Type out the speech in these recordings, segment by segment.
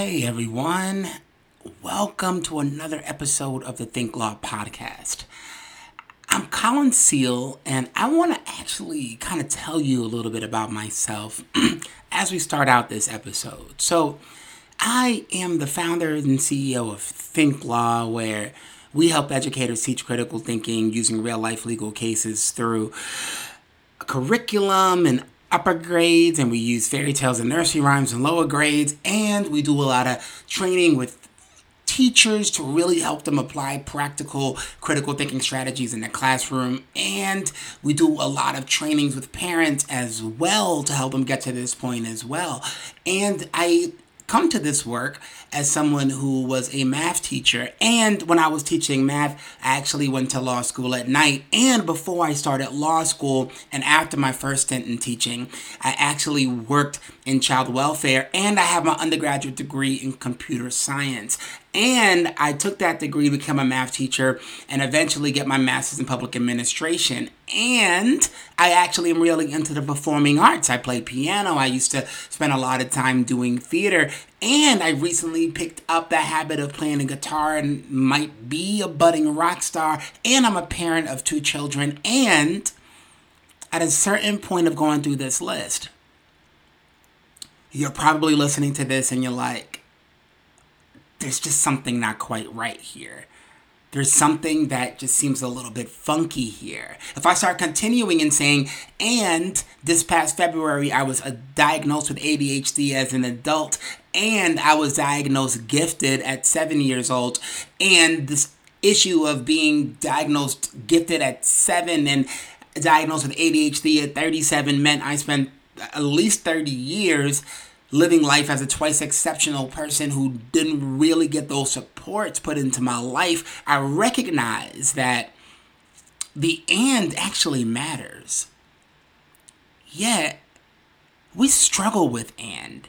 Hey everyone, welcome to another episode of the Think Law Podcast. I'm Colin Seale, and I want to actually kind of tell you a little bit about myself as we start out this episode. So, I am the founder and CEO of Think Law, where we help educators teach critical thinking using real life legal cases through a curriculum and upper grades, and we use fairy tales and nursery rhymes in lower grades, and we do a lot of training with teachers to really help them apply practical critical thinking strategies in the classroom. And we do a lot of trainings with parents as well to help them get to this point as well. And I come to this work as someone who was a math teacher. And when I was teaching math, I actually went to law school at night. And before I started law school and after my first stint in teaching, I actually worked in child welfare and I have my undergraduate degree in computer science. And I took that degree, to become a math teacher, and eventually get my master's in public administration. And I actually am really into the performing arts. I play piano. I used to spend a lot of time doing theater. And I recently picked up the habit of playing a guitar and might be a budding rock star. And I'm a parent of two children. And at a certain point of going through this list, you're probably listening to this and you're like, there's just something not quite right here. There's something that just seems a little bit funky here. If I start continuing and saying, and this past February I was uh, diagnosed with ADHD as an adult, and I was diagnosed gifted at seven years old, and this issue of being diagnosed gifted at seven and diagnosed with ADHD at 37 meant I spent at least 30 years living life as a twice exceptional person who didn't really get those supports put into my life, I recognize that the and actually matters. Yet, we struggle with and.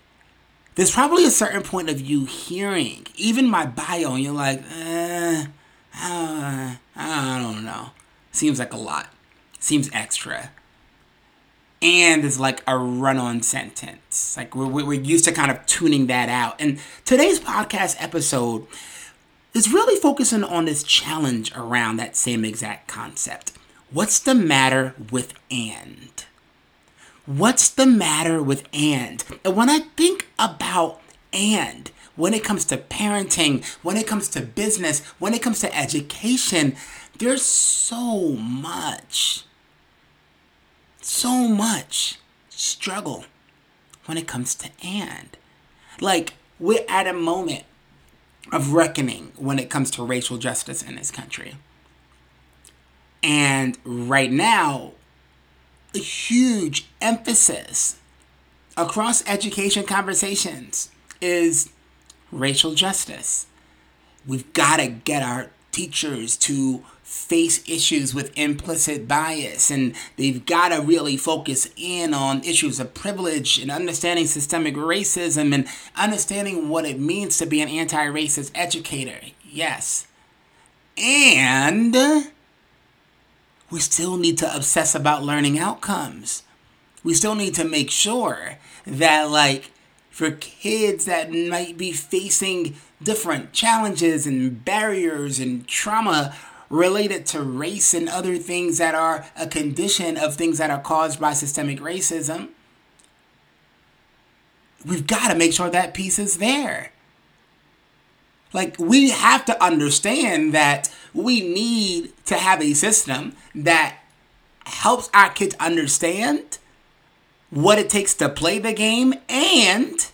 There's probably a certain point of you hearing even my bio, and you're like, eh, uh, I don't know. Seems like a lot. Seems extra and is like a run on sentence. Like we're, we're used to kind of tuning that out. And today's podcast episode is really focusing on this challenge around that same exact concept. What's the matter with and? What's the matter with and? And when I think about and, when it comes to parenting, when it comes to business, when it comes to education, there's so much so much struggle when it comes to and. Like, we're at a moment of reckoning when it comes to racial justice in this country. And right now, a huge emphasis across education conversations is racial justice. We've got to get our teachers to face issues with implicit bias and they've got to really focus in on issues of privilege and understanding systemic racism and understanding what it means to be an anti-racist educator. Yes. And we still need to obsess about learning outcomes. We still need to make sure that like for kids that might be facing different challenges and barriers and trauma related to race and other things that are a condition of things that are caused by systemic racism, we've got to make sure that piece is there. Like, we have to understand that we need to have a system that helps our kids understand what it takes to play the game and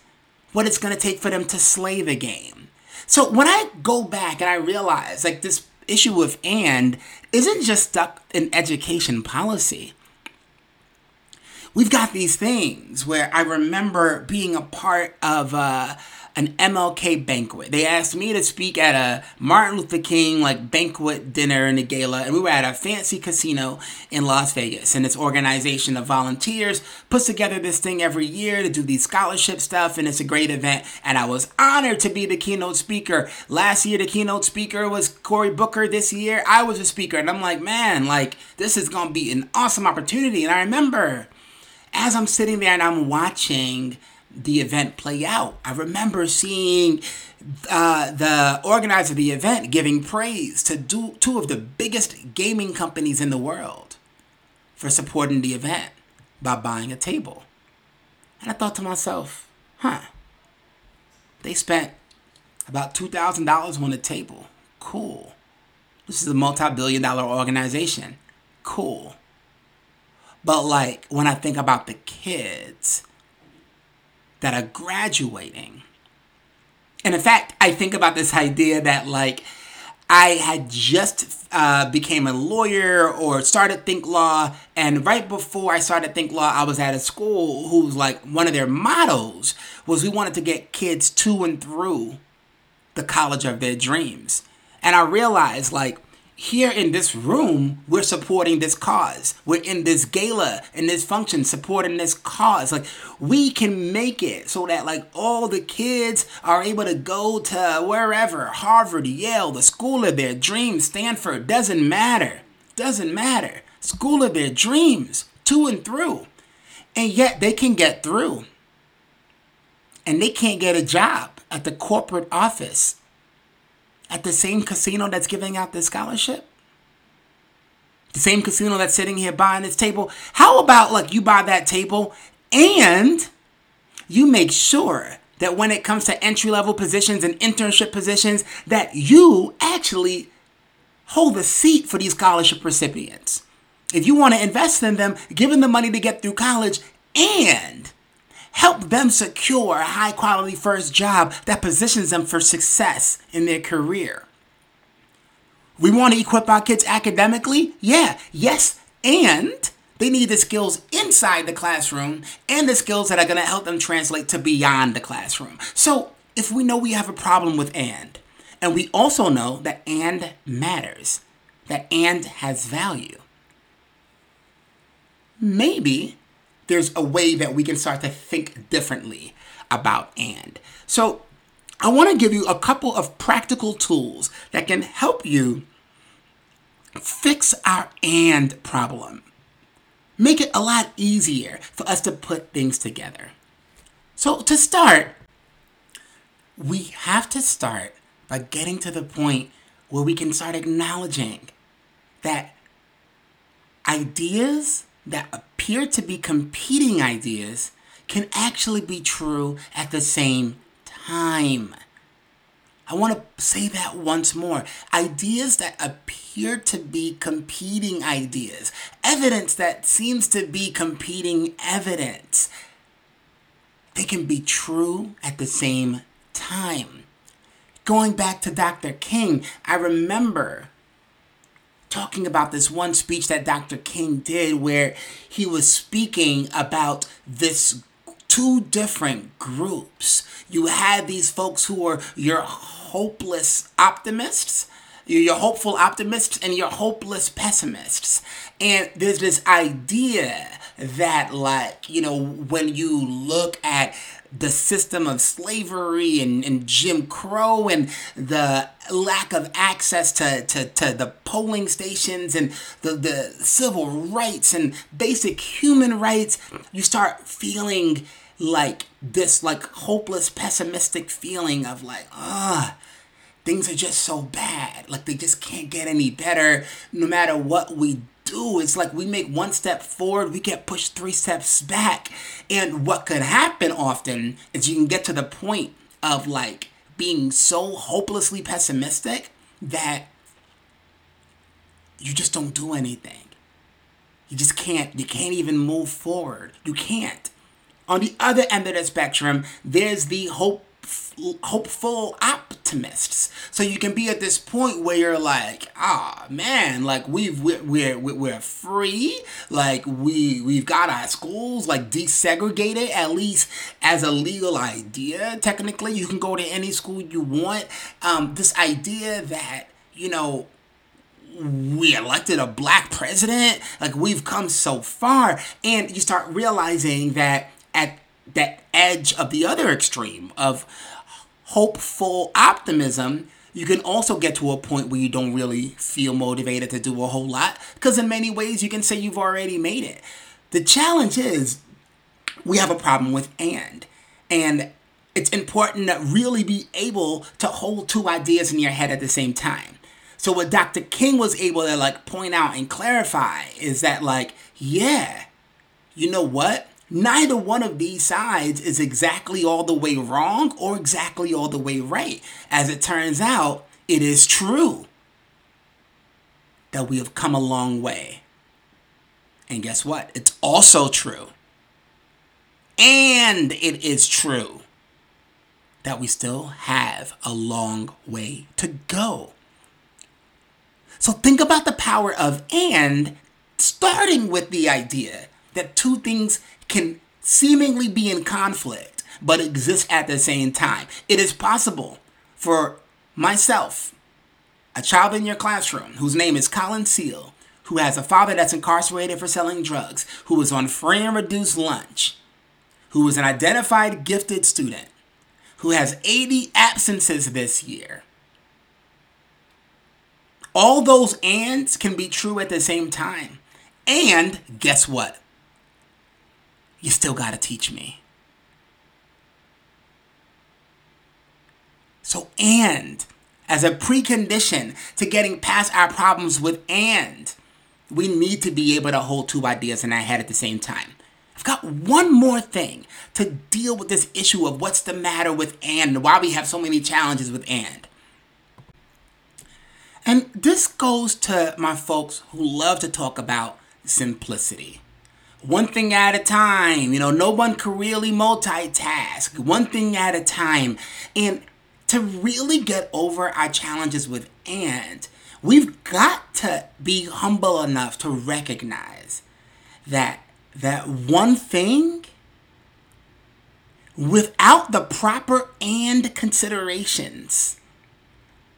what it's going to take for them to slay the game. So when I go back and I realize like this issue with and isn't just stuck in education policy. We've got these things where I remember being a part of uh, an MLK banquet. They asked me to speak at a Martin Luther King like banquet dinner and a gala, and we were at a fancy casino in Las Vegas. And this organization of volunteers puts together this thing every year to do these scholarship stuff, and it's a great event. And I was honored to be the keynote speaker. Last year, the keynote speaker was Cory Booker. This year, I was a speaker, and I'm like, man, like this is gonna be an awesome opportunity. And I remember as I'm sitting there and I'm watching the event play out. I remember seeing uh, the organizer of the event giving praise to do, two of the biggest gaming companies in the world for supporting the event by buying a table. And I thought to myself, huh, they spent about $2,000 on a table. Cool. This is a multi billion dollar organization. Cool. But, like, when I think about the kids that are graduating, and in fact, I think about this idea that, like, I had just uh, became a lawyer or started Think Law, and right before I started Think Law, I was at a school who's like one of their mottos was we wanted to get kids to and through the college of their dreams. And I realized like here in this room, we're supporting this cause. We're in this gala, in this function, supporting this cause. Like, we can make it so that, like, all the kids are able to go to wherever Harvard, Yale, the school of their dreams, Stanford, doesn't matter. Doesn't matter. School of their dreams, to and through. And yet, they can get through. And they can't get a job at the corporate office at the same casino that's giving out this scholarship? The same casino that's sitting here buying this table? How about like you buy that table and you make sure that when it comes to entry level positions and internship positions that you actually hold the seat for these scholarship recipients. If you want to invest in them, give them the money to get through college and help them secure a high quality first job that positions them for success in their career. We want to equip our kids academically? Yeah, yes, and they need the skills inside the classroom and the skills that are going to help them translate to beyond the classroom. So, if we know we have a problem with and, and we also know that and matters, that and has value, maybe there's a way that we can start to think differently about and. So, I want to give you a couple of practical tools that can help you fix our and problem. Make it a lot easier for us to put things together. So, to start, we have to start by getting to the point where we can start acknowledging that ideas that appear to be competing ideas can actually be true at the same time. I want to say that once more. Ideas that appear to be competing ideas, evidence that seems to be competing evidence, they can be true at the same time. Going back to Dr. King, I remember talking about this one speech that Dr. King did where he was speaking about this two different groups. You had these folks who were your hopeless optimists, your hopeful optimists, and your hopeless pessimists. And there's this idea that, like, you know, when you look at the system of slavery and, and Jim Crow and the lack of access to, to, to the polling stations and the, the civil rights and basic human rights, you start feeling like this like hopeless pessimistic feeling of like ah things are just so bad. Like they just can't get any better no matter what we do. It's like we make one step forward, we get pushed three steps back. And what could happen often is you can get to the point of like being so hopelessly pessimistic that you just don't do anything. You just can't, you can't even move forward. You can't. On the other end of the spectrum, there's the hope hopeful optimists. So you can be at this point where you're like, ah, oh, man, like we've we're, we're we're free, like we we've got our schools like desegregated at least as a legal idea. Technically, you can go to any school you want. Um, this idea that you know we elected a black president like we've come so far and you start realizing that at that edge of the other extreme of hopeful optimism, you can also get to a point where you don't really feel motivated to do a whole lot because in many ways you can say you've already made it. The challenge is we have a problem with and. And it's important to really be able to hold two ideas in your head at the same time. So what Dr. King was able to like point out and clarify is that like, yeah, you know what? Neither one of these sides is exactly all the way wrong or exactly all the way right. As it turns out, it is true that we have come a long way. And guess what? It's also true. And it is true that we still have a long way to go. So think about the power of and starting with the idea that two things can seemingly be in conflict but exist at the same time. It is possible for myself, a child in your classroom whose name is Colin Seale, who has a father that's incarcerated for selling drugs, who is on free and reduced lunch, who is an identified gifted student, who has 80 absences this year. All those ands can be true at the same time. And guess what? You still got to teach me. So, and as a precondition to getting past our problems with and, we need to be able to hold two ideas in our head at the same time. I've got one more thing to deal with this issue of what's the matter with and why we have so many challenges with and. And this goes to my folks who love to talk about simplicity. One thing at a time, you know, no one can really multitask, one thing at a time. And to really get over our challenges with and, we've got to be humble enough to recognize that that one thing without the proper and considerations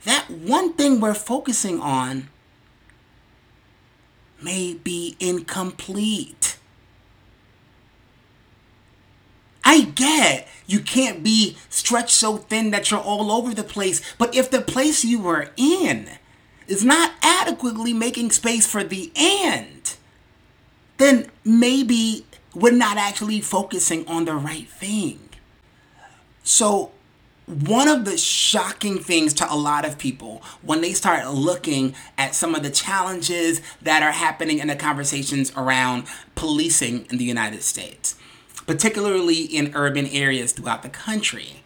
that one thing we're focusing on may be incomplete I get you can't be stretched so thin that you're all over the place, but if the place you were in is not adequately making space for the and, then maybe we're not actually focusing on the right thing. So, one of the shocking things to a lot of people when they start looking at some of the challenges that are happening in the conversations around policing in the United States particularly in urban areas throughout the country.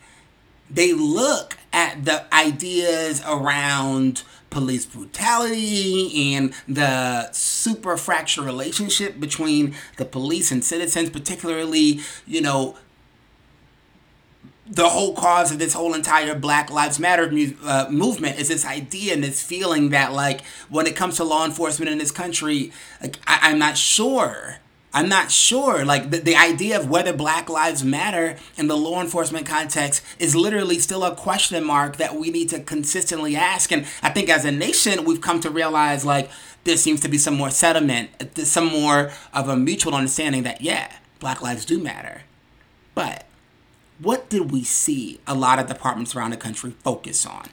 They look at the ideas around police brutality and the super fractured relationship between the police and citizens, particularly, you know, the whole cause of this whole entire Black Lives Matter uh, movement is this idea and this feeling that, like, when it comes to law enforcement in this country, like, I- I'm not sure I'm not sure. Like the, the idea of whether Black Lives Matter in the law enforcement context is literally still a question mark that we need to consistently ask. And I think as a nation, we've come to realize like there seems to be some more settlement, some more of a mutual understanding that, yeah, Black lives do matter. But what did we see a lot of departments around the country focus on?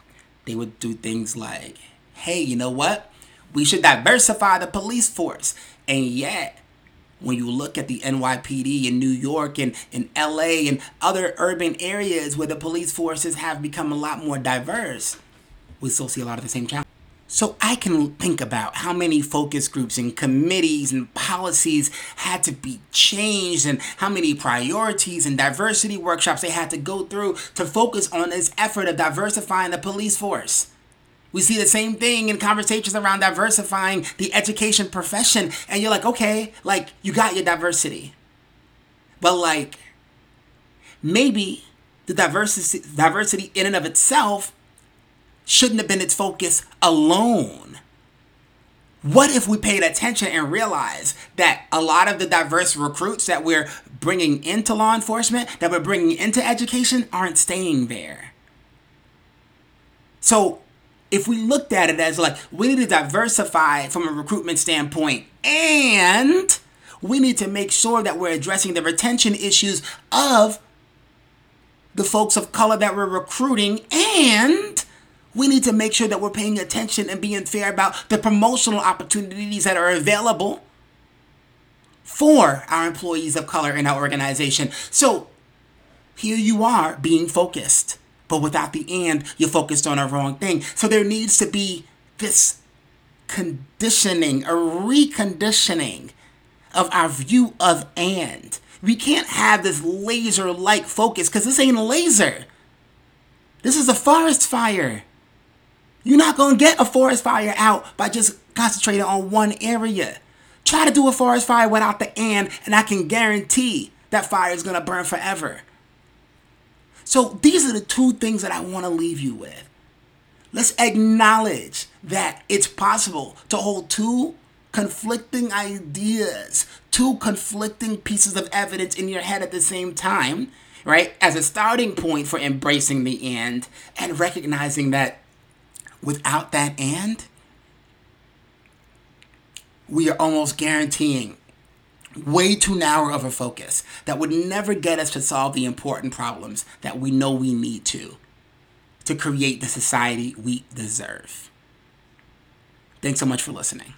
They would do things like, hey, you know what? We should diversify the police force. And yet, when you look at the NYPD in New York and in LA and other urban areas where the police forces have become a lot more diverse, we still see a lot of the same challenges. So I can think about how many focus groups and committees and policies had to be changed and how many priorities and diversity workshops they had to go through to focus on this effort of diversifying the police force. We see the same thing in conversations around diversifying the education profession. And you're like, okay, like you got your diversity. But like maybe the diversity diversity in and of itself shouldn't have been its focus alone. What if we paid attention and realized that a lot of the diverse recruits that we're bringing into law enforcement, that we're bringing into education, aren't staying there? So if we looked at it as like we need to diversify from a recruitment standpoint and we need to make sure that we're addressing the retention issues of the folks of color that we're recruiting and we need to make sure that we're paying attention and being fair about the promotional opportunities that are available for our employees of color in our organization. So Here you are being focused, but without the and, you're focused on a wrong thing. So there needs to be this conditioning, a reconditioning of our view of and. We can't have this laser like focus because this ain't a laser. This is a forest fire. You're not going to get a forest fire out by just concentrating on one area. Try to do a forest fire without the and, and I can guarantee that fire is going to burn forever. So these are the two things that I want to leave you with. Let's acknowledge that it's possible to hold two conflicting ideas, two conflicting pieces of evidence in your head at the same time, right? As a starting point for embracing the end and recognizing that without that end, we are almost guaranteeing way too narrow of a focus that would never get us to solve the important problems that we know we need to to create the society we deserve. Thanks so much for listening.